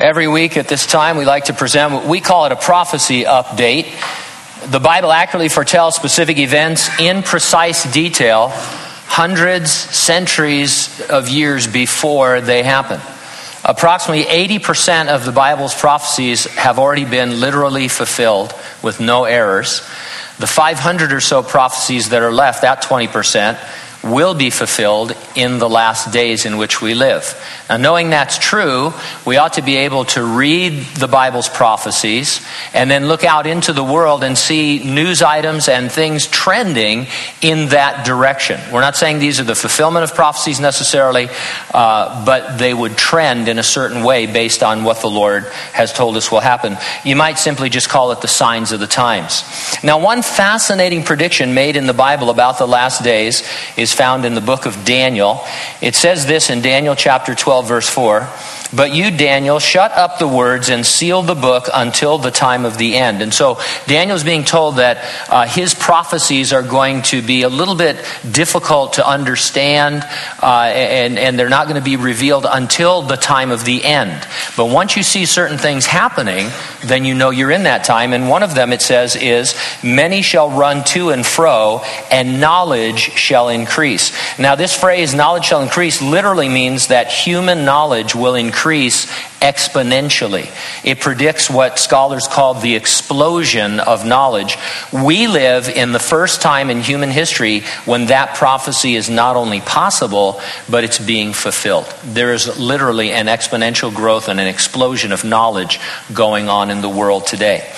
Every week at this time, we like to present what we call it a prophecy update. The Bible accurately foretells specific events in precise detail, hundreds, centuries of years before they happen. Approximately 80% of the Bible's prophecies have already been literally fulfilled with no errors. The 500 or so prophecies that are left, that 20%, will be fulfilled in the last days in which we live. Now, knowing that's true, we ought to be able to read the Bible's prophecies and then look out into the world and see news items and things trending in that direction. We're not saying these are the fulfillment of prophecies necessarily, uh, but they would trend in a certain way based on what the Lord has told us will happen. You might simply just call it the signs of the times. Now, one fascinating prediction made in the Bible about the last days is is found in the book of Daniel. It says this in Daniel chapter 12, verse 4 But you, Daniel, shut up the words and seal the book until the time of the end. And so Daniel's being told that uh, his prophecies are going to be a little bit difficult to understand, uh, and, and they're not going to be revealed until the time of the end. But once you see certain things happening, then you know you're in that time. And one of them, it says, is many shall run to and fro, and knowledge shall increase increase. Now, this phrase, knowledge shall increase, literally means that human knowledge will increase exponentially. It predicts what scholars call the explosion of knowledge. We live in the first time in human history when that prophecy is not only possible, but it's being fulfilled. There is literally an exponential growth and an explosion of knowledge going on in the world today.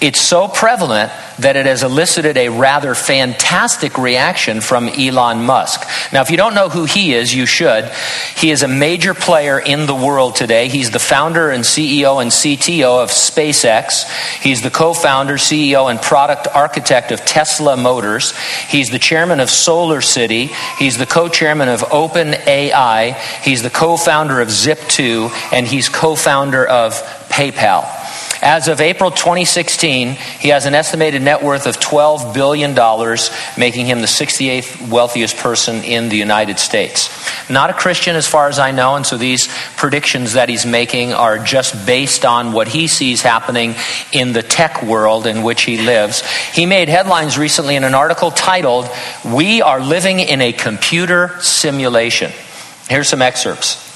It's so prevalent that it has elicited a rather fantastic reaction from Elon Musk. Now, if you don't know who he is, you should. He is a major player in the world today. He's the founder and CEO and CTO of SpaceX. He's the co founder, CEO, and product architect of Tesla Motors. He's the chairman of Solar City. He's the co chairman of OpenAI. He's the co founder of Zip2, and he's co founder of PayPal. As of April 2016, he has an estimated net worth of $12 billion, making him the 68th wealthiest person in the United States. Not a Christian, as far as I know, and so these predictions that he's making are just based on what he sees happening in the tech world in which he lives. He made headlines recently in an article titled, We Are Living in a Computer Simulation. Here's some excerpts.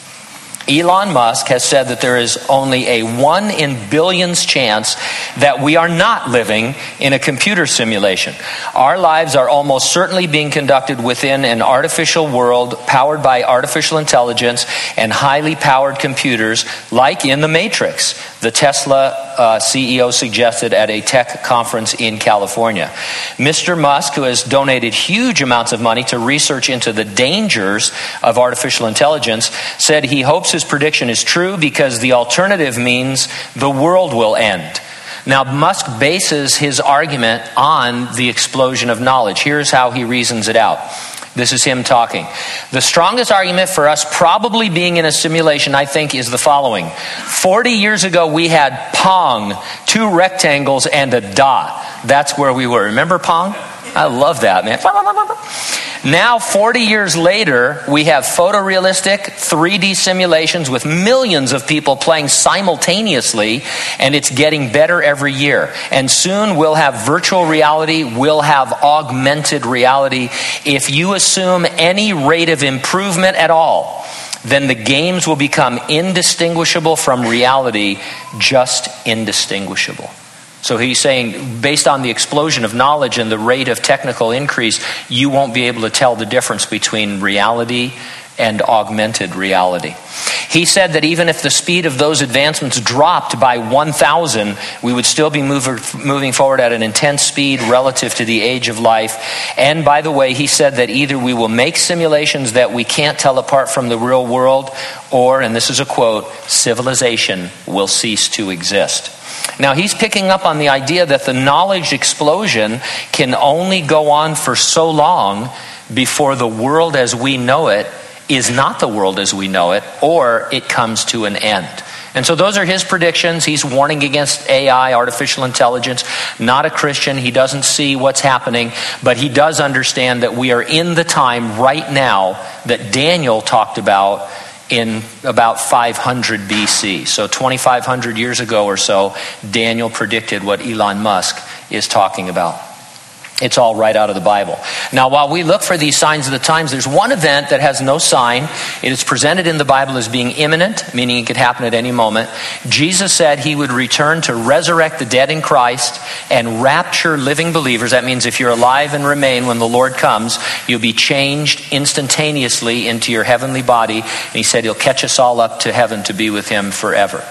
Elon Musk has said that there is only a one in billions chance that we are not living in a computer simulation. Our lives are almost certainly being conducted within an artificial world powered by artificial intelligence and highly powered computers, like in the Matrix, the Tesla uh, CEO suggested at a tech conference in California. Mr. Musk, who has donated huge amounts of money to research into the dangers of artificial intelligence, said he hopes his prediction is true because the alternative means the world will end. Now, Musk bases his argument on the explosion of knowledge. Here's how he reasons it out. This is him talking. The strongest argument for us probably being in a simulation, I think, is the following 40 years ago, we had Pong, two rectangles, and a dot. That's where we were. Remember Pong? I love that, man. Now, 40 years later, we have photorealistic 3D simulations with millions of people playing simultaneously, and it's getting better every year. And soon we'll have virtual reality, we'll have augmented reality. If you assume any rate of improvement at all, then the games will become indistinguishable from reality, just indistinguishable. So he's saying, based on the explosion of knowledge and the rate of technical increase, you won't be able to tell the difference between reality and augmented reality. He said that even if the speed of those advancements dropped by 1,000, we would still be moving forward at an intense speed relative to the age of life. And by the way, he said that either we will make simulations that we can't tell apart from the real world, or, and this is a quote, civilization will cease to exist. Now, he's picking up on the idea that the knowledge explosion can only go on for so long before the world as we know it is not the world as we know it, or it comes to an end. And so those are his predictions. He's warning against AI, artificial intelligence. Not a Christian. He doesn't see what's happening, but he does understand that we are in the time right now that Daniel talked about in about 500 BC. So 2,500 years ago or so, Daniel predicted what Elon Musk is talking about. It's all right out of the Bible. Now, while we look for these signs of the times, there's one event that has no sign. It is presented in the Bible as being imminent, meaning it could happen at any moment. Jesus said he would return to resurrect the dead in Christ and rapture living believers. That means if you're alive and remain when the Lord comes, you'll be changed instantaneously into your heavenly body. And he said he'll catch us all up to heaven to be with him forever.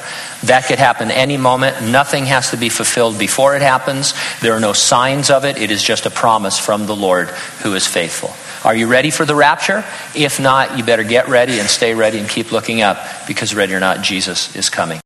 That could happen any moment. Nothing has to be fulfilled before it happens. There are no signs of it. It is just a promise from the Lord who is faithful. Are you ready for the rapture? If not, you better get ready and stay ready and keep looking up because, ready or not, Jesus is coming.